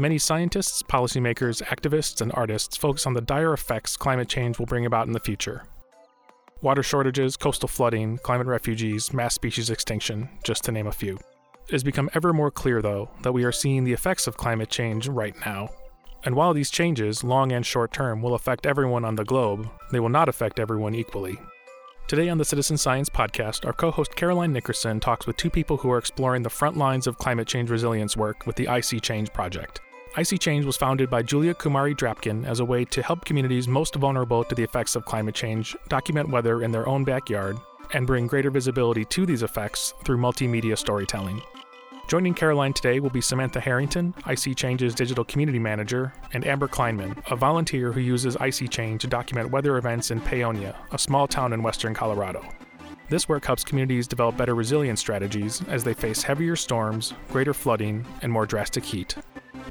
Many scientists, policymakers, activists, and artists focus on the dire effects climate change will bring about in the future. Water shortages, coastal flooding, climate refugees, mass species extinction, just to name a few. It has become ever more clear, though, that we are seeing the effects of climate change right now. And while these changes, long and short term, will affect everyone on the globe, they will not affect everyone equally. Today on the Citizen Science Podcast, our co host Caroline Nickerson talks with two people who are exploring the front lines of climate change resilience work with the ISeeChange Project. ISeeChange was founded by Julia Kumari Drapkin as a way to help communities most vulnerable to the effects of climate change document weather in their own backyard and bring greater visibility to these effects through multimedia storytelling. Joining Caroline today will be Samantha Harrington, ISeeChange's digital community manager, and Amber Kleinman, a volunteer who uses ISeeChange to document weather events in Paonia, a small town in western Colorado. This work helps communities develop better resilience strategies as they face heavier storms, greater flooding, and more drastic heat.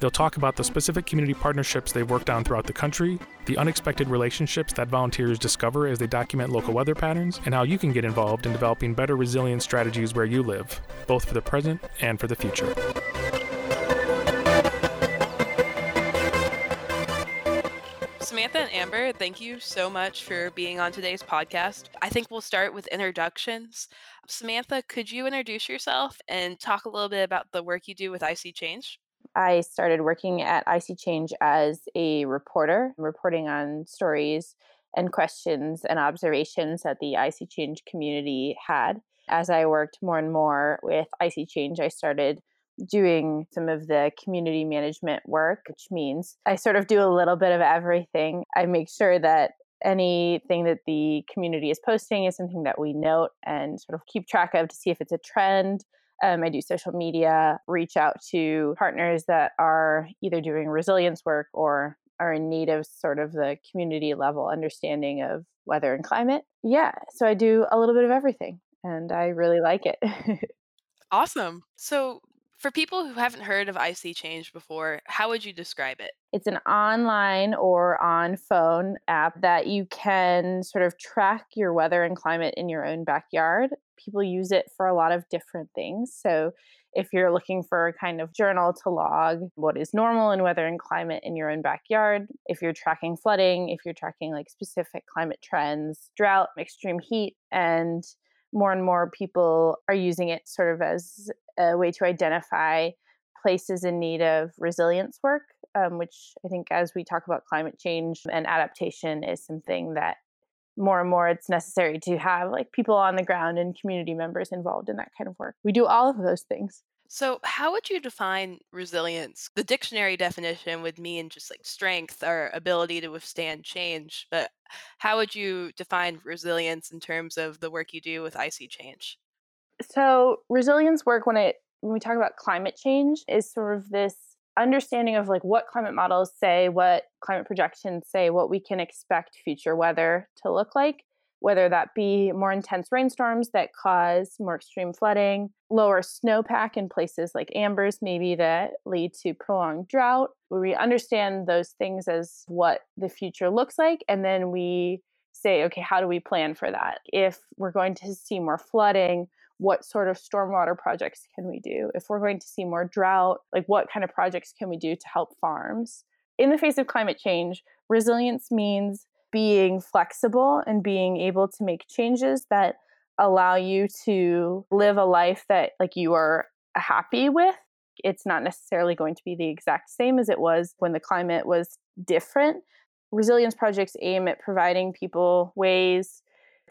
They'll talk about the specific community partnerships they've worked on throughout the country, the unexpected relationships that volunteers discover as they document local weather patterns, and how you can get involved in developing better resilience strategies where you live, both for the present and for the future. Samantha and Amber, thank you so much for being on today's podcast. I think we'll start with introductions. Samantha, could you introduce yourself and talk a little bit about the work you do with ISeeChange? I started working at ISeeChange as a reporter, reporting on stories and questions and observations that the ISeeChange community had. As I worked more and more with ISeeChange, I started doing some of the community management work, which means I sort of do a little bit of everything. I make sure that anything that the community is posting is something that we note and sort of keep track of to see if it's a trend um, I do social media, reach out to partners that are either doing resilience work or are in need of sort of the community level understanding of weather and climate. Yeah, so I do a little bit of everything and I really like it. awesome. So, for people who haven't heard of ISeeChange before, how would you describe it? It's an online or on phone app that you can sort of track your weather and climate in your own backyard. People use it for a lot of different things. So, if you're looking for a kind of journal to log what is normal in weather and climate in your own backyard, if you're tracking flooding, if you're tracking like specific climate trends, drought, extreme heat, and more and more people are using it sort of as a way to identify places in need of resilience work, um, which I think as we talk about climate change and adaptation is something that more and more it's necessary to have like people on the ground and community members involved in that kind of work. We do all of those things. So, how would you define resilience? The dictionary definition would mean just like strength or ability to withstand change. But how would you define resilience in terms of the work you do with ISeeChange? So, resilience work when it when we talk about climate change is sort of this understanding of like what climate models say, what climate projections say, what we can expect future weather to look like whether that be more intense rainstorms that cause more extreme flooding, lower snowpack in places like Amber's, maybe that lead to prolonged drought. We understand those things as what the future looks like, and then we say, okay, how do we plan for that? If we're going to see more flooding, what sort of stormwater projects can we do? If we're going to see more drought, like what kind of projects can we do to help farms? In the face of climate change, resilience means being flexible and being able to make changes that allow you to live a life that like you are happy with it's not necessarily going to be the exact same as it was when the climate was different resilience projects aim at providing people ways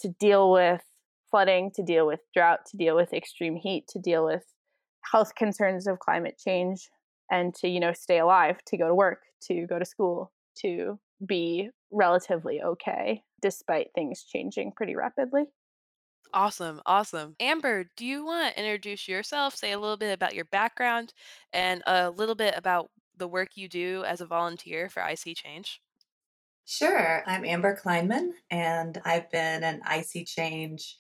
to deal with flooding to deal with drought to deal with extreme heat to deal with health concerns of climate change and to you know stay alive to go to work to go to school to be relatively okay despite things changing pretty rapidly. Awesome, awesome. Amber, do you want to introduce yourself, say a little bit about your background, and a little bit about the work you do as a volunteer for ISeeChange? Sure. I'm Amber Kleinman, and I've been an ISeeChange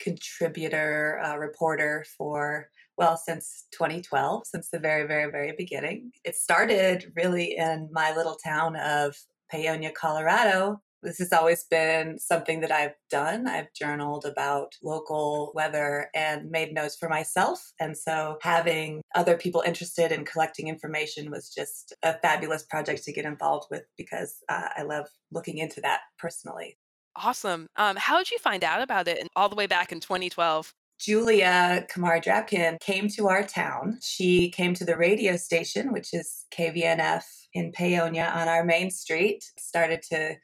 contributor, uh, reporter for, well, since 2012, since the very, very, very beginning. It started really in my little town of Paonia, Colorado, This has always been something that I've done. I've journaled about local weather and made notes for myself. And so having other people interested in collecting information was just a fabulous project to get involved with because uh, I love looking into that personally. Awesome. Um, how did you find out about it all the way back in 2012? Julia Kumari Drapkin came to our town. She came to the radio station, which is KVNF in Paonia on our main street, started to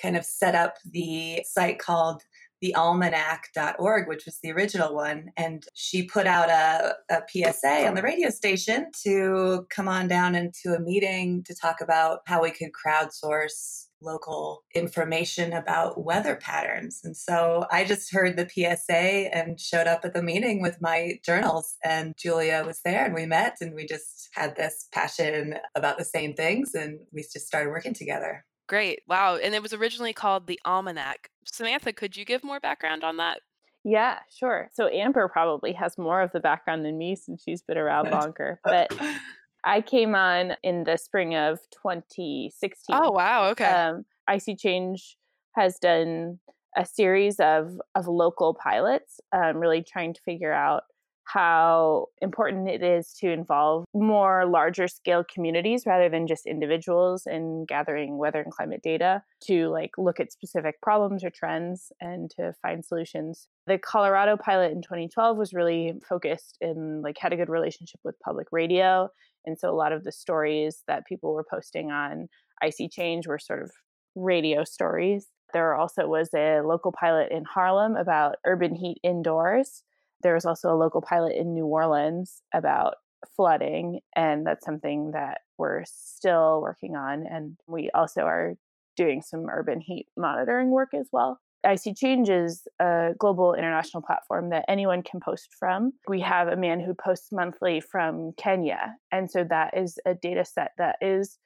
kind of set up the site called thealmanac.org, which was the original one. And she put out a, a PSA on the radio station to come on down into a meeting to talk about how we could crowdsource local information about weather patterns. And so I just heard the PSA and showed up at the meeting with my journals, and Julia was there, and we met, and we just had this passion about the same things, and we just started working together. Great. Wow. And it was originally called the Almanac. Samantha, could you give more background on that? Yeah, sure. So Amber probably has more of the background than me since she's been around longer. But I came on in the spring of 2016. Oh, wow. Okay. Um, ISeeChange has done a series of, of local pilots, um, really trying to figure out how important it is to involve more larger scale communities rather than just individuals in gathering weather and climate data to like look at specific problems or trends and to find solutions. The Colorado pilot in 2012 was really focused in like had a good relationship with public radio and so a lot of the stories that people were posting on ISeeChange were sort of radio stories. There also was a local pilot in Harlem about urban heat indoors. There was also a local pilot in New Orleans about flooding, and that's something that we're still working on. And we also are doing some urban heat monitoring work as well. ISeeChange is a uh, global international platform that anyone can post from. We have a man who posts monthly from Kenya. And so that is a data set that is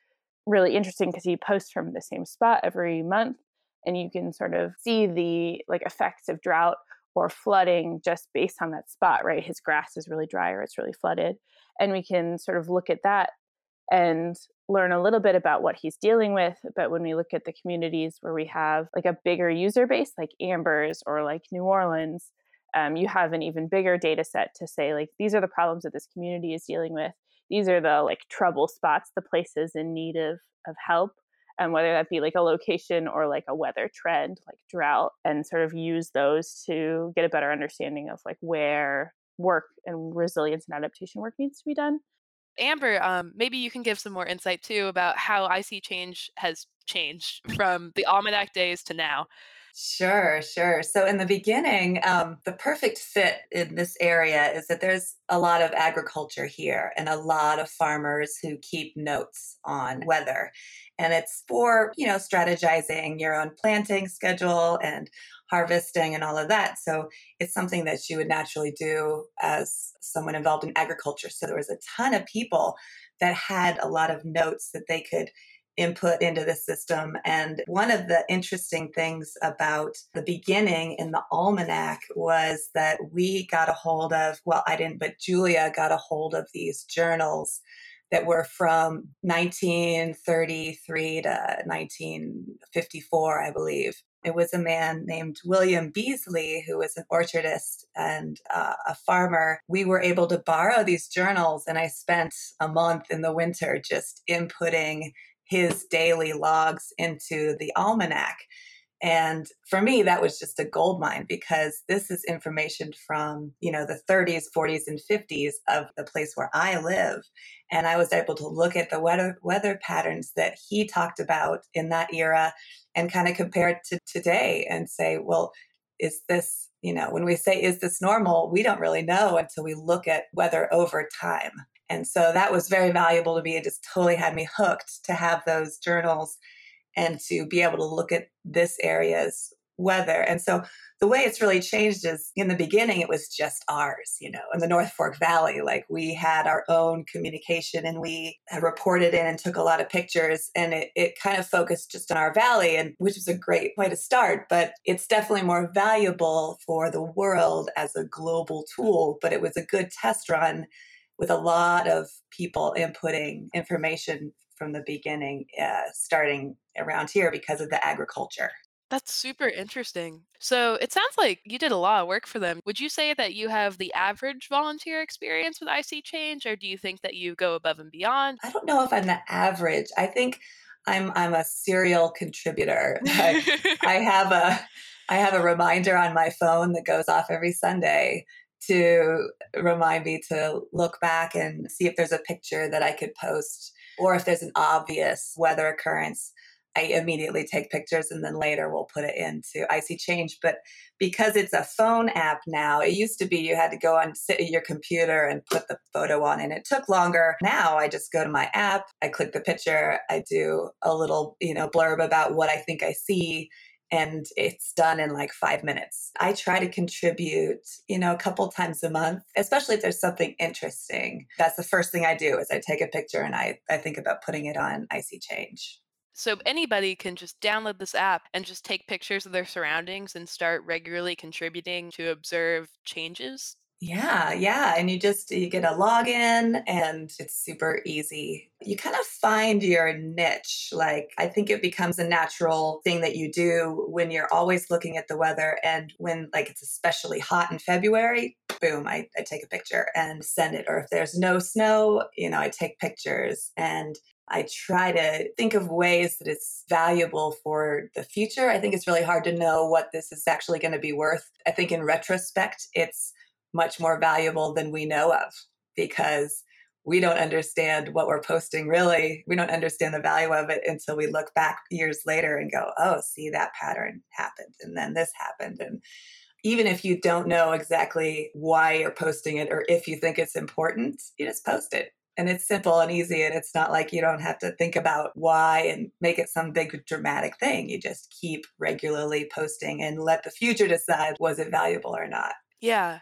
really interesting because he posts from the same spot every month. And you can sort of see the like effects of drought or flooding just based on that spot, right? His grass is really dry or it's really flooded. And we can sort of look at that and learn a little bit about what he's dealing with. But when we look at the communities where we have like a bigger user base, like Amber's or like New Orleans, um, you have an even bigger data set to say, like, these are the problems that this community is dealing with. These are the like trouble spots, the places in need of, of help. And whether that be like a location or like a weather trend, like drought, and sort of use those to get a better understanding of like where work and resilience and adaptation work needs to be done. Amber, um, maybe you can give some more insight too about how ISeeChange has changed from the Almanac days to now. Sure, sure. So, in the beginning, um, the perfect fit in this area is that there's a lot of agriculture here and a lot of farmers who keep notes on weather. And it's for, you know, strategizing your own planting schedule and harvesting and all of that. So, it's something that you would naturally do as someone involved in agriculture. So, there was a ton of people that had a lot of notes that they could input into the system. And one of the interesting things about the beginning in the almanac was that we got a hold of, well, I didn't, but Julia got a hold of these journals that were from 1933 to 1954, I believe. It was a man named William Beasley, who was an orchardist and uh, a farmer. We were able to borrow these journals, and I spent a month in the winter just inputting his daily logs into the almanac. And for me, that was just a gold mine because this is information from, you know, the 30s, 40s, and 50s of the place where I live. And I was able to look at the weather, weather patterns that he talked about in that era and kind of compare it to today and say, well, is this, you know, when we say, is this normal? We don't really know until we look at weather over time. And so that was very valuable to me. It just totally had me hooked to have those journals and to be able to look at this area's weather. And so the way it's really changed is in the beginning, it was just ours, you know, in the North Fork Valley. Like we had our own communication and we had reported in and took a lot of pictures. And it, it kind of focused just on our valley, and which was a great way to start. But it's definitely more valuable for the world as a global tool. But it was a good test run with a lot of people inputting information from the beginning, uh, starting around here because of the agriculture. That's super interesting. So it sounds like you did a lot of work for them. Would you say that you have the average volunteer experience with ISeeChange, or do you think that you go above and beyond? I don't know if I'm the average. I think I'm I'm a serial contributor. I, I have a I have a reminder on my phone that goes off every Sunday to remind me to look back and see if there's a picture that I could post or if there's an obvious weather occurrence I immediately take pictures and then later we'll put it into ISeeChange. But because it's a phone app now, it used to be you had to go on sit at your computer and put the photo on and it took longer. Now I just go to my app, I click the picture, I do a little, you know, blurb about what I think I see and it's done in like five minutes. I try to contribute, you know, a couple times a month, especially if there's something interesting. That's the first thing I do is I take a picture and I, I think about putting it on ISeeChange. So anybody can just download this app and just take pictures of their surroundings and start regularly contributing to observe changes. Yeah, yeah. And you just you get a login and it's super easy. You kind of find your niche. Like I think it becomes a natural thing that you do when you're always looking at the weather and when like it's especially hot in February, boom, I, I take a picture and send it. Or if there's no snow, you know, I take pictures and I try to think of ways that it's valuable for the future. I think it's really hard to know what this is actually going to be worth. I think in retrospect, it's much more valuable than we know of because we don't understand what we're posting really. We don't understand the value of it until we look back years later and go, oh, see, that pattern happened and then this happened. And even if you don't know exactly why you're posting it or if you think it's important, you just post it and it's simple and easy and it's not like you don't have to think about why and make it some big dramatic thing you just keep regularly posting and let the future decide was it valuable or not yeah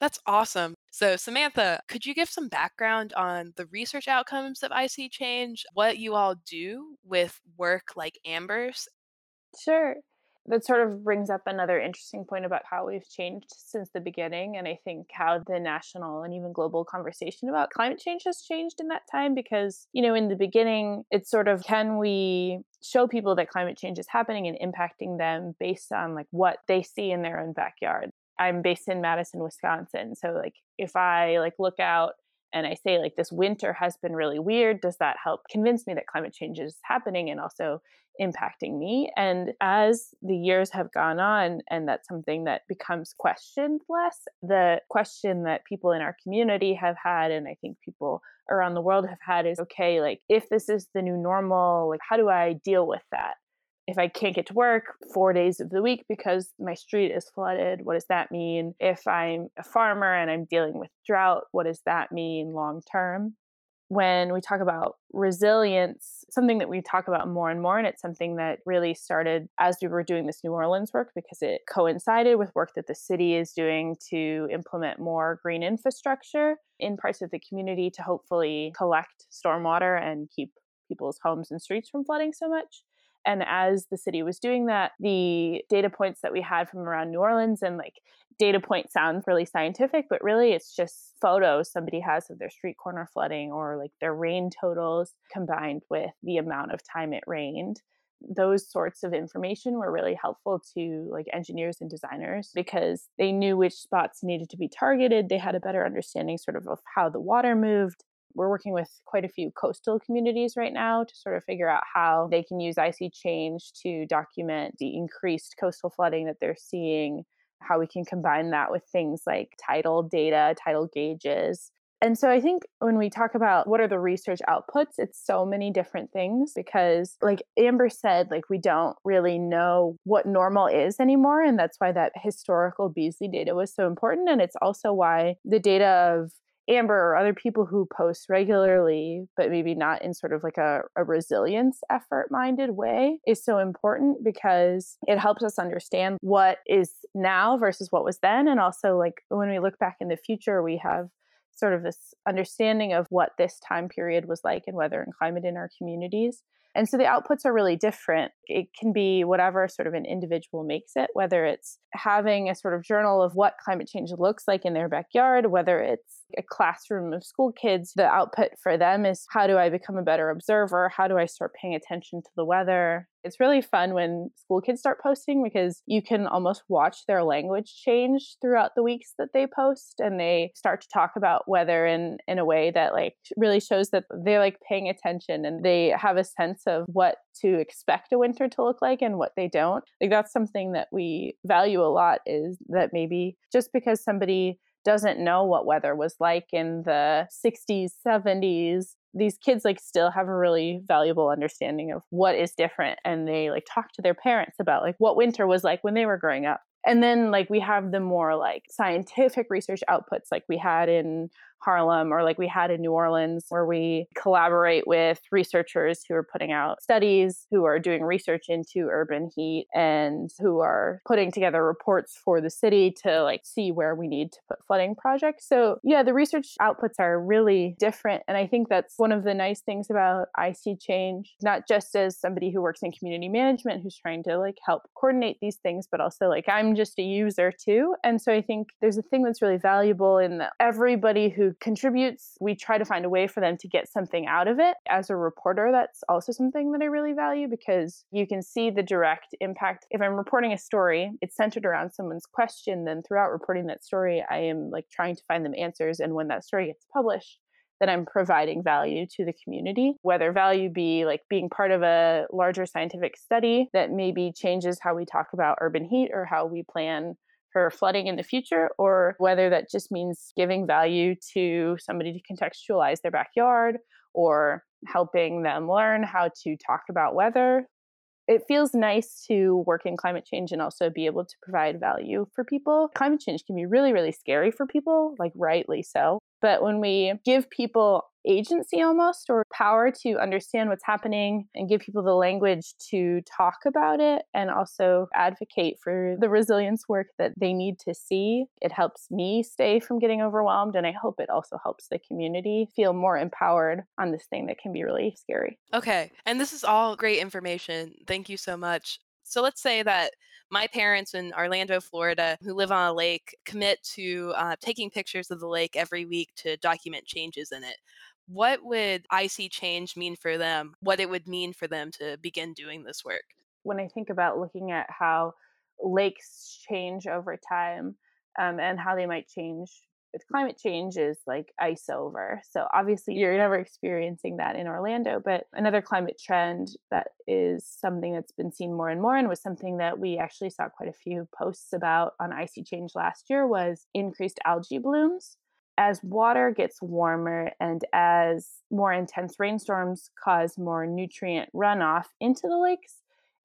that's awesome. So samantha could you give some background on the research outcomes of ISeeChange what you all do with work like amber's? Sure. That sort of brings up another interesting point about how we've changed since the beginning and i think how the national and even global conversation about climate change has changed in that time because you know in the beginning it's sort of can we show people that climate change is happening and impacting them based on like what they see in their own backyard i'm based in madison wisconsin so like if i like look out and I say, like, this winter has been really weird, does that help convince me that climate change is happening and also impacting me? And as the years have gone on, and that's something that becomes questioned less, the question that people in our community have had, and I think people around the world have had is okay, like, if this is the new normal, like, how do I deal with that? If I can't get to work four days of the week because my street is flooded, what does that mean? If I'm a farmer and I'm dealing with drought, what does that mean long term? When we talk about resilience, something that we talk about more and more, and it's something that really started as we were doing this New Orleans work because it coincided with work that the city is doing to implement more green infrastructure in parts of the community to hopefully collect stormwater and keep people's homes and streets from flooding so much. And as the city was doing that, the data points that we had from around New Orleans and like data point sounds really scientific, but really it's just photos somebody has of their street corner flooding or like their rain totals combined with the amount of time it rained. Those sorts of information were really helpful to like engineers and designers because they knew which spots needed to be targeted. They had a better understanding sort of of how the water moved we're working with quite a few coastal communities right now to sort of figure out how they can use ISeeChange to document the increased coastal flooding that they're seeing, how we can combine that with things like tidal data, tidal gauges. And so I think when we talk about what are the research outputs, it's so many different things because, like Amber said, like we don't really know what normal is anymore. And that's why that historical Beasley data was so important. And it's also why the data of Amber or other people who post regularly, but maybe not in sort of like a, a resilience effort minded way, is so important because it helps us understand what is now versus what was then. And also, like when we look back in the future, we have sort of this understanding of what this time period was like in weather and climate in our communities. And so the outputs are really different. It can be whatever sort of an individual makes it, whether it's having a sort of journal of what climate change looks like in their backyard, whether it's a classroom of school kids. The output for them is how do I become a better observer? How do I start paying attention to the weather? It's really fun when school kids start posting because you can almost watch their language change throughout the weeks that they post and they start to talk about weather in in a way that like really shows that they're like paying attention and they have a sense of what to expect a winter to look like and what they don't. Like that's something that we value a lot is that maybe just because somebody doesn't know what weather was like in the 60s, 70s, these kids like still have a really valuable understanding of what is different and they like talk to their parents about like what winter was like when they were growing up. And then like we have the more like scientific research outputs like we had in Harlem or like we had in New Orleans, where we collaborate with researchers who are putting out studies, who are doing research into urban heat, and who are putting together reports for the city to like see where we need to put flooding projects. So, yeah, the research outputs are really different. And I think that's one of the nice things about ISeeChange, not just as somebody who works in community management who's trying to like help coordinate these things, but also like I'm just a user too. And so I think there's a thing that's really valuable in that everybody who contributes, we try to find a way for them to get something out of it. As a reporter, that's also something that I really value because you can see the direct impact. If I'm reporting a story, it's centered around someone's question, then throughout reporting that story, I am like trying to find them answers. And when that story gets published, that I'm providing value to the community, whether value be like being part of a larger scientific study that maybe changes how we talk about urban heat or how we plan for flooding in the future, or whether that just means giving value to somebody to contextualize their backyard or helping them learn how to talk about weather. It feels nice to work in climate change and also be able to provide value for people. Climate change can be really, really scary for people, like rightly so. But when we give people agency almost or power to understand what's happening and give people the language to talk about it and also advocate for the resilience work that they need to see. It helps me stay from getting overwhelmed and I hope it also helps the community feel more empowered on this thing that can be really scary. Okay. And this is all great information. Thank you so much. So let's say that my parents in Orlando, Florida, who live on a lake, commit to uh, taking pictures of the lake every week to document changes in it what would I see change mean for them? What it would mean for them to begin doing this work? When I think about looking at how lakes change over time um, and how they might change with climate change is like ice over. So obviously you're never experiencing that in Orlando, but another climate trend that is something that's been seen more and more and was something that we actually saw quite a few posts about on ISeeChange last year was increased algae blooms as water gets warmer and as more intense rainstorms cause more nutrient runoff into the lakes,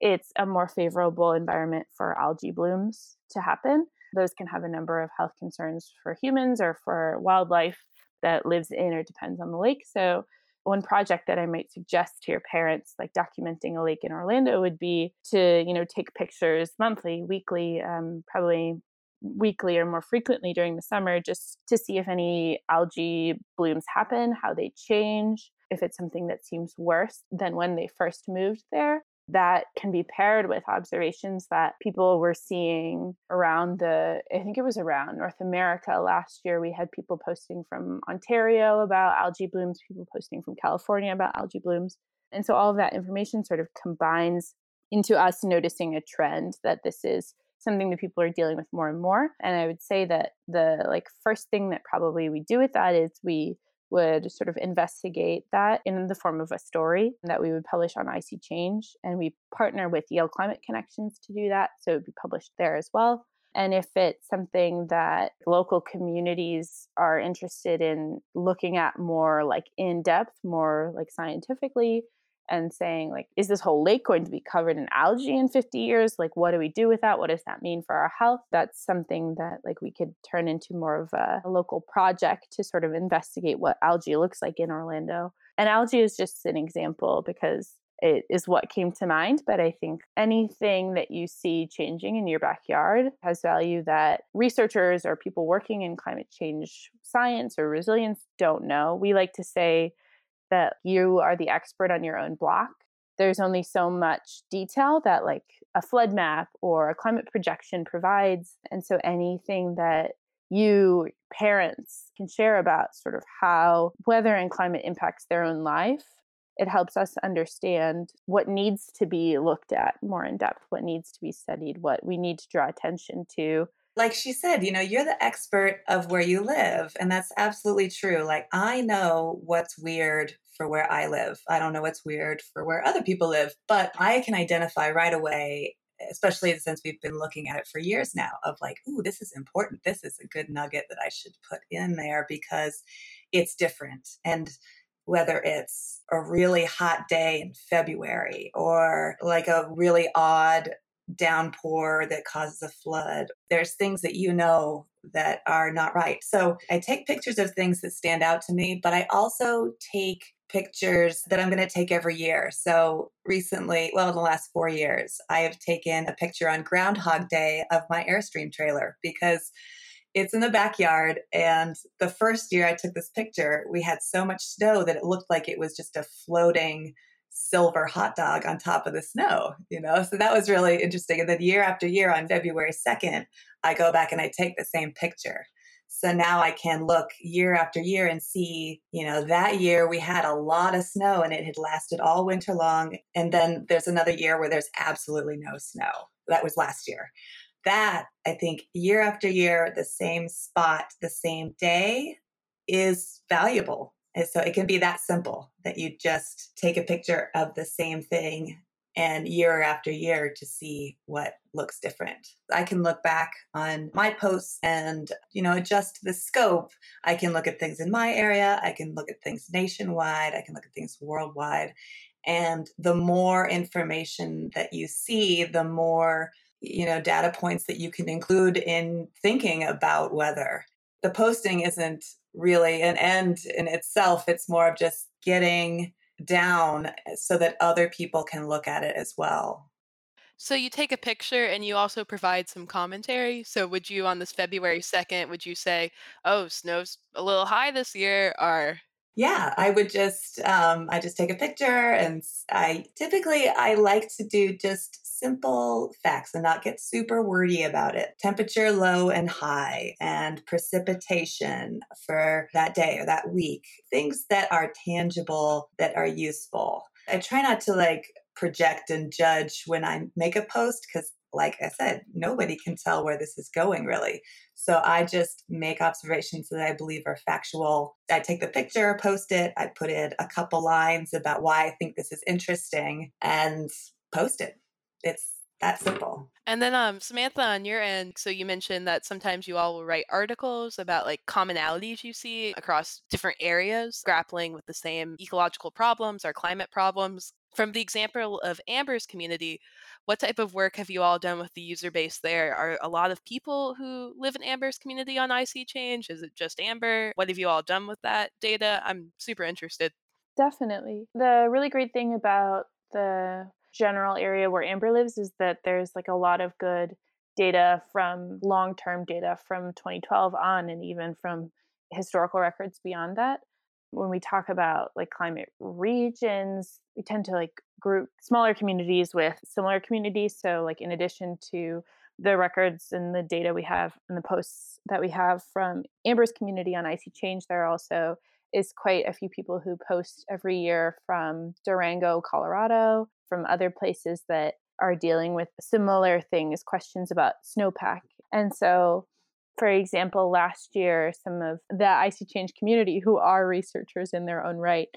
it's a more favorable environment for algae blooms to happen. Those can have a number of health concerns for humans or for wildlife that lives in or depends on the lake. So, one project that I might suggest to your parents, like documenting a lake in Orlando, would be to you know take pictures monthly, weekly, um, probably weekly or more frequently during the summer just to see if any algae blooms happen, how they change, if it's something that seems worse than when they first moved there. That can be paired with observations that people were seeing around the, I think it was around North America last year. We had people posting from Ontario about algae blooms, people posting from California about algae blooms. And so all of that information sort of combines into us noticing a trend that this is something that people are dealing with more and more. And I would say that the like first thing that probably we do with that is we would sort of investigate that in the form of a story that we would publish on ISeeChange. And we partner with Yale Climate Connections to do that. So it would be published there as well. And if it's something that local communities are interested in looking at more like in depth, more like scientifically, and saying like is this whole lake going to be covered in algae in 50 years like what do we do with that what does that mean for our health that's something that like we could turn into more of a, a local project to sort of investigate what algae looks like in orlando and algae is just an example because it is what came to mind. But I think anything that you see changing in your backyard has value that researchers or people working in climate change science or resilience don't know. We like to say that you are the expert on your own block. There's only so much detail that, like, a flood map or a climate projection provides. And so anything that you parents can share about sort of how weather and climate impacts their own life it helps us understand what needs to be looked at more in depth, what needs to be studied, what we need to draw attention to. Like she said, you know, you're the expert of where you live. And that's absolutely true. Like, I know what's weird for where I live. I don't know what's weird for where other people live, but I can identify right away especially since we've been looking at it for years now of like ooh this is important this is a good nugget that i should put in there because it's different and whether it's a really hot day in February or like a really odd downpour that causes a flood. There's things that you know that are not right. So I take pictures of things that stand out to me, but I also take pictures that I'm going to take every year. So recently, well, in the last four years, I have taken a picture on Groundhog Day of my Airstream trailer because it's in the backyard. And the first year I took this picture, we had so much snow that it looked like it was just a floating silver hot dog on top of the snow, you know? So that was really interesting. And then year after year on February 2nd, I go back and I take the same picture. So now I can look year after year and see, you know, that year we had a lot of snow and it had lasted all winter long. And then there's another year where there's absolutely no snow. That was last year that, I think, year after year, the same spot, the same day is valuable. And so it can be that simple that you just take a picture of the same thing and year after year to see what looks different. I can look back on my posts and, you know, adjust the scope. I can look at things in my area, I can look at things nationwide, I can look at things worldwide. And the more information that you see, the more you know data points that you can include in thinking about weather the posting isn't really an end in itself it's more of just getting down eh, so that other people can look at it as well so you take a picture and you also provide some commentary. So would you on this February 2nd, would you say, "Oh, snow's a little high this year," or yeah, I would just um, I just take a picture, and I typically I like to do just simple facts and not get super wordy about it. Temperature low and high, and precipitation for that day or that week. Things that are tangible that are useful. I try not to like project and judge when I make a post because like I said, nobody can tell where this is going really. So I just make observations that I believe are factual. I take the picture, post it, I put in a couple lines about why I think this is interesting and post it. It's that simple. And then um Samantha on your end, so you mentioned that sometimes you all will write articles about like commonalities you see across different areas grappling with the same ecological problems or climate problems. From the example of Amber's community, what type of work have you all done with the user base there? Are a lot of people who live in Amber's community on ISeeChange? Is it just Amber? What have you all done with that data? I'm super interested. Definitely. The really great thing about the general area where Amber lives is that there's like a lot of good data from long term data from 2012 on and even from historical records beyond that when we talk about like climate regions, we tend to like group smaller communities with similar communities. So, like, in addition to the records and the data we have and the posts that we have from Amber's community on ISeeChange, there also is quite a few people who post every year from Durango, Colorado, from other places that are dealing with similar things, questions about snowpack. And so for example, last year, some of the ISeeChange community, who are researchers in their own right,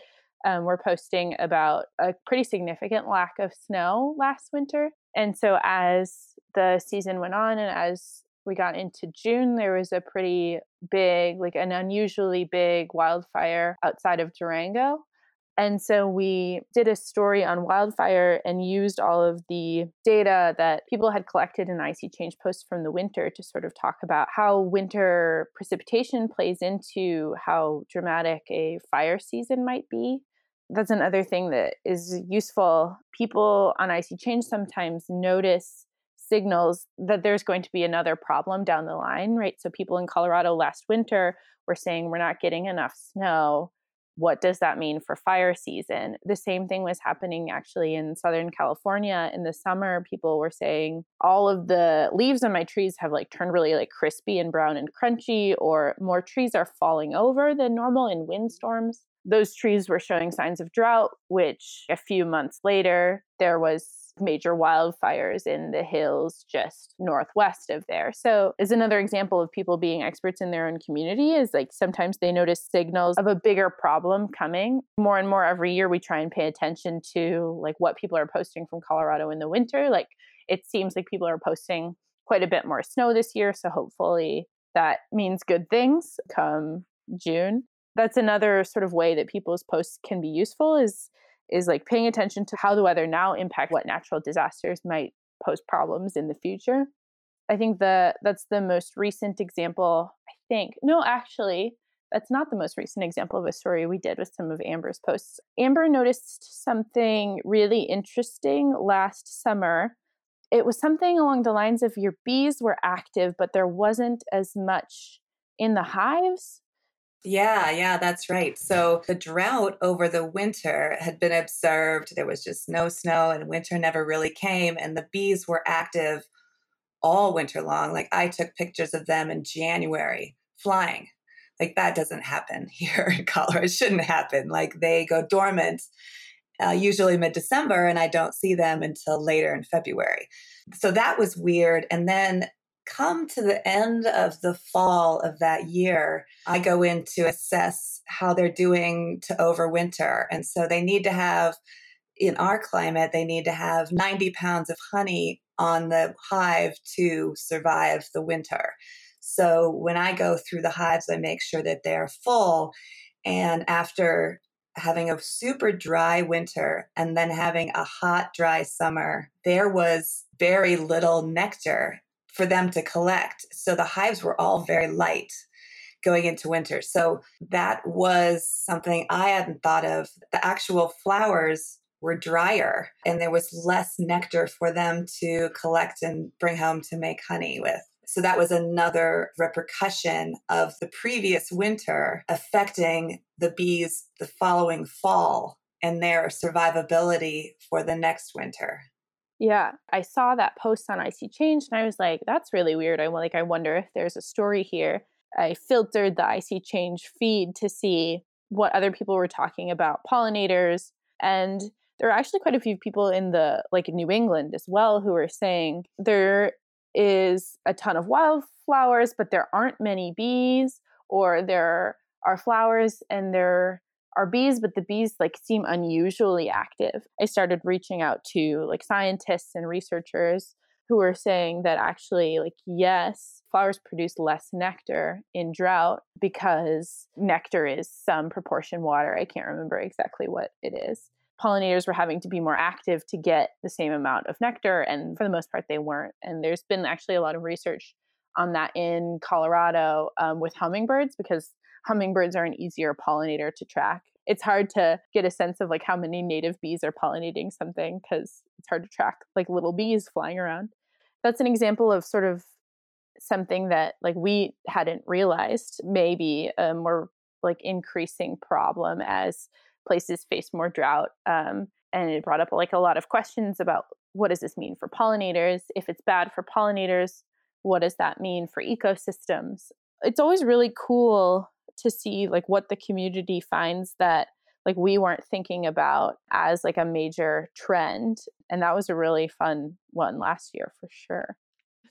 um, were posting about a pretty significant lack of snow last winter. And so, as the season went on and as we got into June, there was a pretty big, like an unusually big wildfire outside of Durango. And so we did a story on wildfire and used all of the data that people had collected in ISeeChange posts from the winter to sort of talk about how winter precipitation plays into how dramatic a fire season might be. that's another thing that is useful. People on ISeeChange sometimes notice signals that there's going to be another problem down the line, right? So people in Colorado last winter were saying we're not getting enough snow. What does that mean for fire season? The same thing was happening actually in Southern California in the summer. People were saying all of the leaves on my trees have like turned really like crispy and brown and crunchy, or more trees are falling over than normal in windstorms those trees were showing signs of drought, which a few months later, there was major wildfires in the hills just northwest of there. So, is another example of people being experts in their own community is like sometimes they notice signals of a bigger problem coming. More and more every year we try and pay attention to like what people are posting from Colorado in the winter. Like it seems like people are posting quite a bit more snow this year, so hopefully that means good things come June that's another sort of way that people's posts can be useful is is like paying attention to how the weather now impact what natural disasters might pose problems in the future. I think the that's the most recent example, I think. No, actually, that's not the most recent example of a story we did with some of Amber's posts. Amber noticed something really interesting last summer. It was something along the lines of your bees were active, but there wasn't as much in the hives. Yeah, yeah, that's right. So the drought over the winter had been observed. There was just no snow and winter never really came. And the bees were active all winter long. Like I took pictures of them in January flying. Like that doesn't happen here in Colorado. It shouldn't happen. Like they go dormant uh, usually mid December, and I don't see them until later in February. So that was weird. And then come to the end of the fall of that year, I go in to assess how they're doing to overwinter. And so they need to have, in our climate, they need to have 90 pounds of honey on the hive to survive the winter. So when I go through the hives, I make sure that they're full. And after having a super dry winter and then having a hot, dry summer, there was very little nectar for them to collect. So the hives were all very light going into winter. So that was something I hadn't thought of. The actual flowers were drier and there was less nectar for them to collect and bring home to make honey with. So that was another repercussion of the previous winter affecting the bees the following fall and their survivability for the next winter. Yeah, I saw that post on ISeeChange and I was like, that's really weird. I like I wonder if there's a story here. I filtered the ISeeChange feed to see what other people were talking about pollinators and there are actually quite a few people in the like New England as well who are saying there is a ton of wildflowers but there aren't many bees or there are flowers and there are bees, but the bees like seem unusually active. I started reaching out to like scientists and researchers who were saying that actually, like, yes, flowers produce less nectar in drought because nectar is some proportion water. I can't remember exactly what it is. Pollinators were having to be more active to get the same amount of nectar, and for the most part, they weren't. And there's been actually a lot of research on that in Colorado um, with hummingbirds because hummingbirds are an easier pollinator to track. It's hard to get a sense of like how many native bees are pollinating something because it's hard to track like little bees flying around. That's an example of sort of something that like we hadn't realized maybe a more like increasing problem as places face more drought. Um, and it brought up like a lot of questions about what does this mean for pollinators? If it's bad for pollinators, what does that mean for ecosystems? It's always really cool to see like what the community finds that like we weren't thinking about as like a major trend and that was a really fun one last year for sure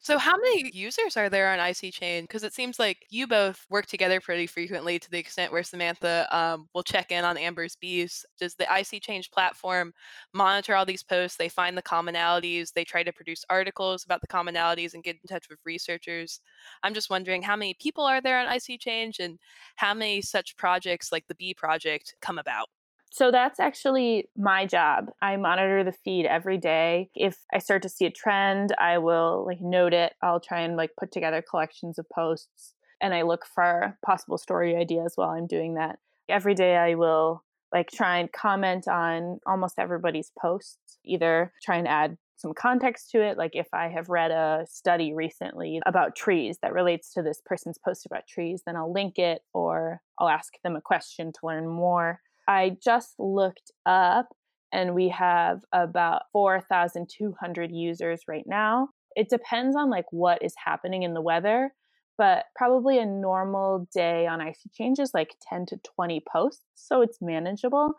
so, how many users are there on ISeeChange? Because it seems like you both work together pretty frequently to the extent where Samantha um, will check in on Amber's bees. Does the ISeeChange platform monitor all these posts? They find the commonalities, they try to produce articles about the commonalities and get in touch with researchers. I'm just wondering how many people are there on ISeeChange and how many such projects like the Bee Project come about? So that's actually my job. I monitor the feed every day. If I start to see a trend, I will like note it. I'll try and like put together collections of posts and I look for possible story ideas while I'm doing that. Every day I will like try and comment on almost everybody's posts, either try and add some context to it. Like if I have read a study recently about trees that relates to this person's post about trees, then I'll link it or I'll ask them a question to learn more. I just looked up and we have about 4,200 users right now. It depends on like what is happening in the weather, but probably a normal day on ISeeChange is like 10 to 20 posts, so it's manageable.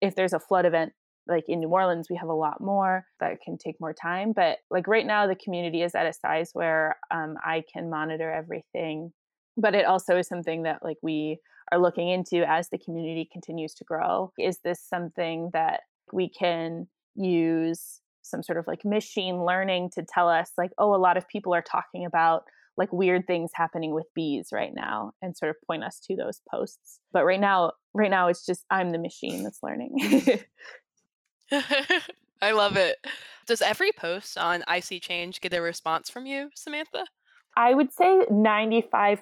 If there's a flood event like in New Orleans, we have a lot more that can take more time. But like right now, the community is at a size where um, I can monitor everything. But it also is something that like we are looking into as the community continues to grow. Is this something that we can use some sort of like machine learning to tell us like, oh, a lot of people are talking about like weird things happening with bees right now and sort of point us to those posts. But right now, right now it's just I'm the machine that's learning. I love it. Does every post on ISeeChange get a response from you, Samantha? I would say 95%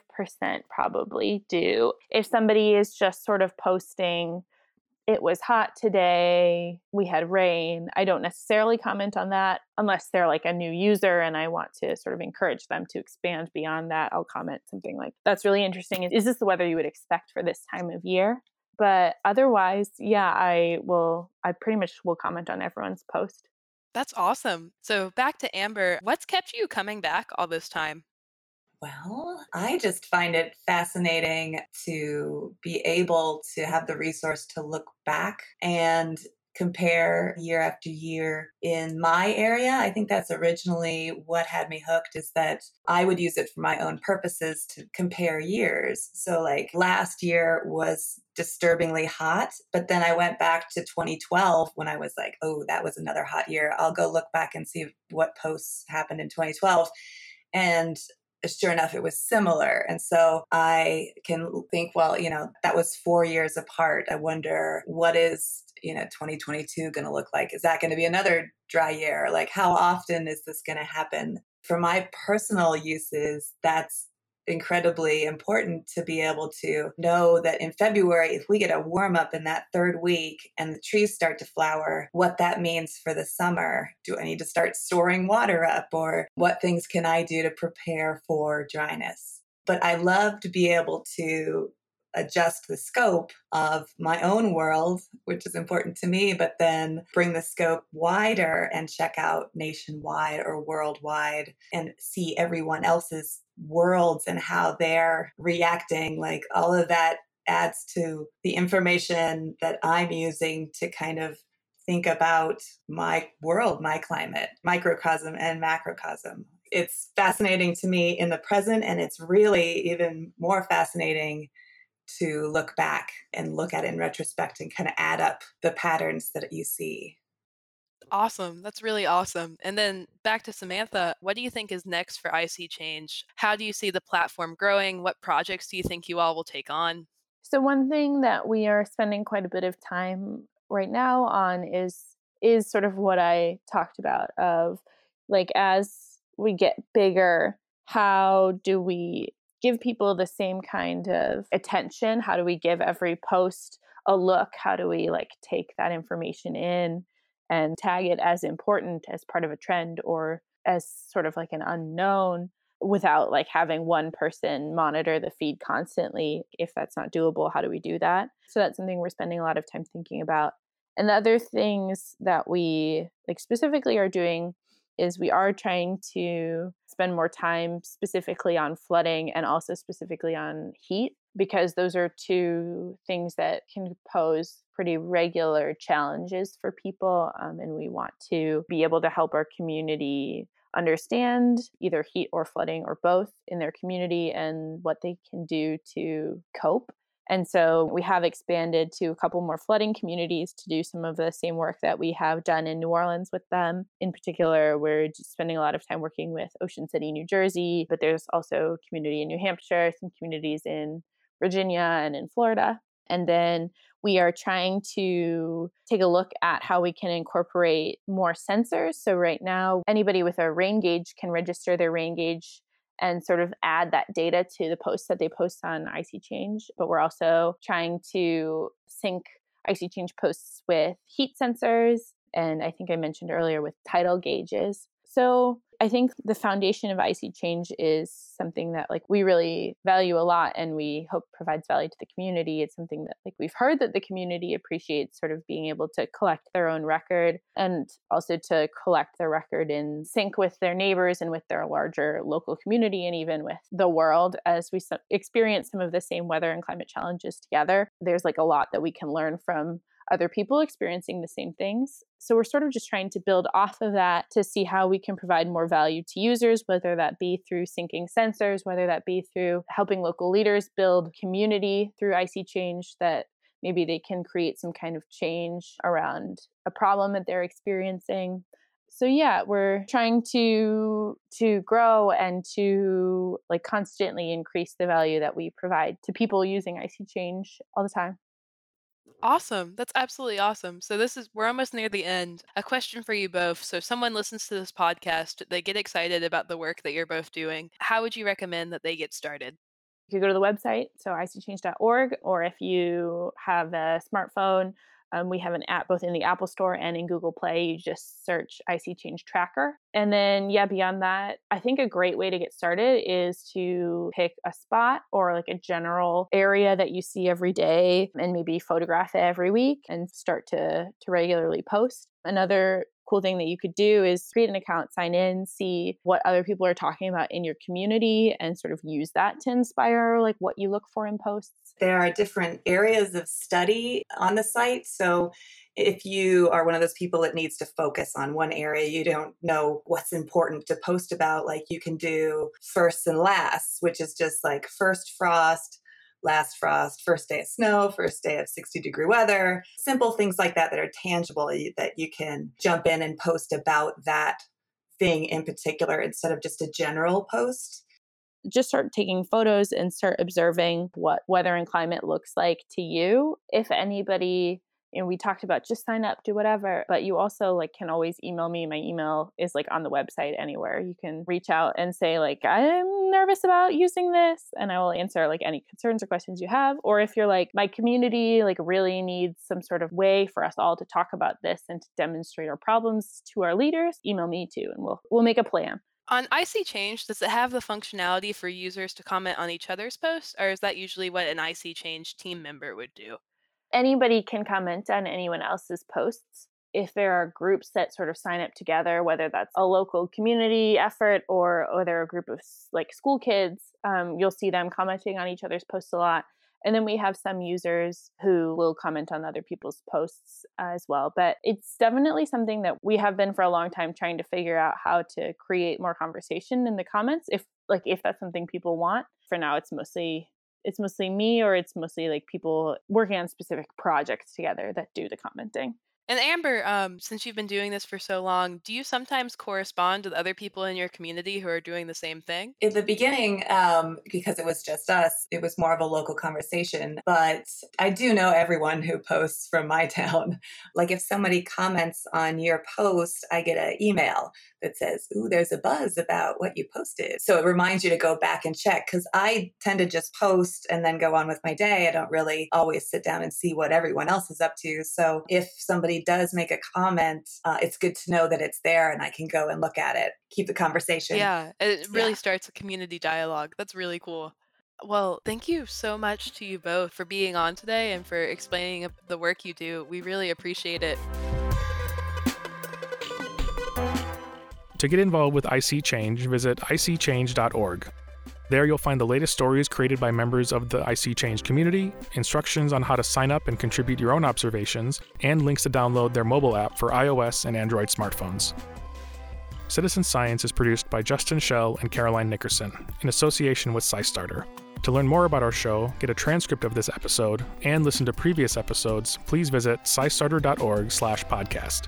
probably do. If somebody is just sort of posting, it was hot today, we had rain, I don't necessarily comment on that unless they're like a new user and I want to sort of encourage them to expand beyond that. I'll comment something like, that's really interesting. Is this the weather you would expect for this time of year? But otherwise, yeah, I will, I pretty much will comment on everyone's post. That's awesome. So back to Amber, what's kept you coming back all this time? Well, I just find it fascinating to be able to have the resource to look back and compare year after year in my area. I think that's originally what had me hooked is that I would use it for my own purposes to compare years. So like last year was disturbingly hot, but then I went back to 2012 when I was like, oh, that was another hot year. I'll go look back and see what posts happened in 2012. And sure enough, it was similar. And so I can think, well, you know, that was four years apart. I wonder what is, you know, 2022 going to look like? Is that going to be another dry year? Like, how often is this going to happen? For my personal uses, that's incredibly important to be able to know that in February, if we get a warm up in that third week and the trees start to flower, what that means for the summer. Do I need to start storing water up or what things can I do to prepare for dryness? But I love to be able to adjust the scope of my own world, which is important to me, but then bring the scope wider and check out nationwide or worldwide and see everyone else's worlds and how they're reacting. Like all of that adds to the information that I'm using to kind of think about my world, my climate, microcosm and macrocosm. It's fascinating to me in the present, and it's really even more fascinating to look back and look at in retrospect and kind of add up the patterns that you see. Awesome. That's really awesome. And then back to Samantha, what do you think is next for ISeeChange? How do you see the platform growing? What projects do you think you all will take on? So one thing that we are spending quite a bit of time right now on is is sort of what I talked about of like as we get bigger, how do we give people the same kind of attention? How do we give every post a look? How do we like take that information in and tag it as important as part of a trend or as sort of like an unknown without like having one person monitor the feed constantly? If that's not doable, how do we do that? So that's something we're spending a lot of time thinking about. And the other things that we like specifically are doing is we are trying to spend more time specifically on flooding and also specifically on heat because those are two things that can pose pretty regular challenges for people um, and we want to be able to help our community understand either heat or flooding or both in their community and what they can do to cope and so we have expanded to a couple more flooding communities to do some of the same work that we have done in New Orleans with them. In particular, we're spending a lot of time working with Ocean City, New Jersey, but there's also community in New Hampshire, some communities in Virginia and in Florida. And then we are trying to take a look at how we can incorporate more sensors. So, right now, anybody with a rain gauge can register their rain gauge and sort of add that data to the posts that they post on ISeeChange. But we're also trying to sync ISeeChange posts with heat sensors, and I think I mentioned earlier with tidal gauges. So I think the foundation of ISeeChange is something that like we really value a lot and we hope provides value to the community. It's something that like we've heard that the community appreciates sort of being able to collect their own record and also to collect their record in sync with their neighbors and with their larger local community and even with the world as we experience some of the same weather and climate challenges together. There's like a lot that we can learn from other people experiencing the same things. So we're sort of just trying to build off of that to see how we can provide more value to users, whether that be through syncing sensors, whether that be through helping local leaders build community through ISeeChange that maybe they can create some kind of change around a problem that they're experiencing so yeah we're trying to to grow and to like constantly increase the value that we provide to people using ISeeChange all the time Awesome. That's absolutely awesome. So this is we're almost near the end. A question for you both. So if someone listens to this podcast, they get excited about the work that you're both doing. How would you recommend that they get started? You could go to the website, so iseechange.org, or if you have a smartphone, um, we have an app both in the Apple Store and in Google Play. You just search ISeeChange Tracker. And then, yeah, beyond that, I think a great way to get started is to pick a spot or like a general area that you see every day and maybe photograph it every week and start to, to regularly post. Another cool thing that you could do is create an account, sign in, see what other people are talking about in your community, and sort of use that to inspire like what you look for in posts. There are different areas of study on the site. So if you are one of those people that needs to focus on one area, you don't know what's important to post about, like you can do first and last, which is just like first frost, last frost, first day of snow, first day of 60 degree weather, simple things like that that are tangible that you can jump in and post about that thing in particular instead of just a general post. Just start taking photos and start observing what weather and climate looks like to you. If anybody and we talked about just sign up do whatever but you also like can always email me. My email is like on the website anywhere. You can reach out and say like i'm nervous about using this and i will answer like any concerns or questions you have or if you're like my community like really needs some sort of way for us all to talk about this and to demonstrate our problems to our leaders email me too and we'll we'll make a plan. On ISeeChange, does it have the functionality for users to comment on each other's posts, or is that usually what an ISeeChange team member would do? Anybody can comment on anyone else's posts. If there are groups that sort of sign up together, whether that's a local community effort or, or they're a group of like school kids, um, you'll see them commenting on each other's posts a lot. And then we have some users who will comment on other people's posts as well. But it's definitely something that we have been for a long time trying to figure out how to create more conversation in the comments if like if that's something people want. For now it's mostly it's mostly me or it's mostly like people working on specific projects together that do the commenting. And Amber, um, since you've been doing this for so long, do you sometimes correspond with other people in your community who are doing the same thing? In the beginning, um, because it was just us, it was more of a local conversation. But I do know everyone who posts from my town. Like if somebody comments on your post, I get an email that says, Ooh, there's a buzz about what you posted. So it reminds you to go back and check because I tend to just post and then go on with my day. I don't really always sit down and see what everyone else is up to. So if somebody does make a comment, uh, it's good to know that it's there and I can go and look at it, keep the conversation. Yeah, it really yeah. starts a community dialogue. That's really cool. Well, thank you so much to you both for being on today and for explaining the work you do. We really appreciate it. To get involved with ISeeChange, visit iseechange.org. There you'll find the latest stories created by members of the ISeeChange community, instructions on how to sign up and contribute your own observations, and links to download their mobile app for iOS and Android smartphones. Citizen Science is produced by Justin Shell and Caroline Nickerson in association with SciStarter. To learn more about our show, get a transcript of this episode, and listen to previous episodes, please visit scistarter.org/podcast.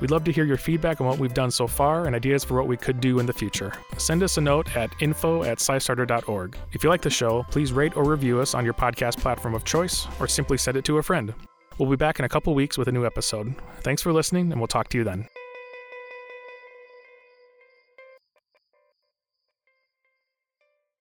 We'd love to hear your feedback on what we've done so far and ideas for what we could do in the future. Send us a note at info at scistarter.org. If you like the show, please rate or review us on your podcast platform of choice or simply send it to a friend. We'll be back in a couple weeks with a new episode. Thanks for listening, and we'll talk to you then.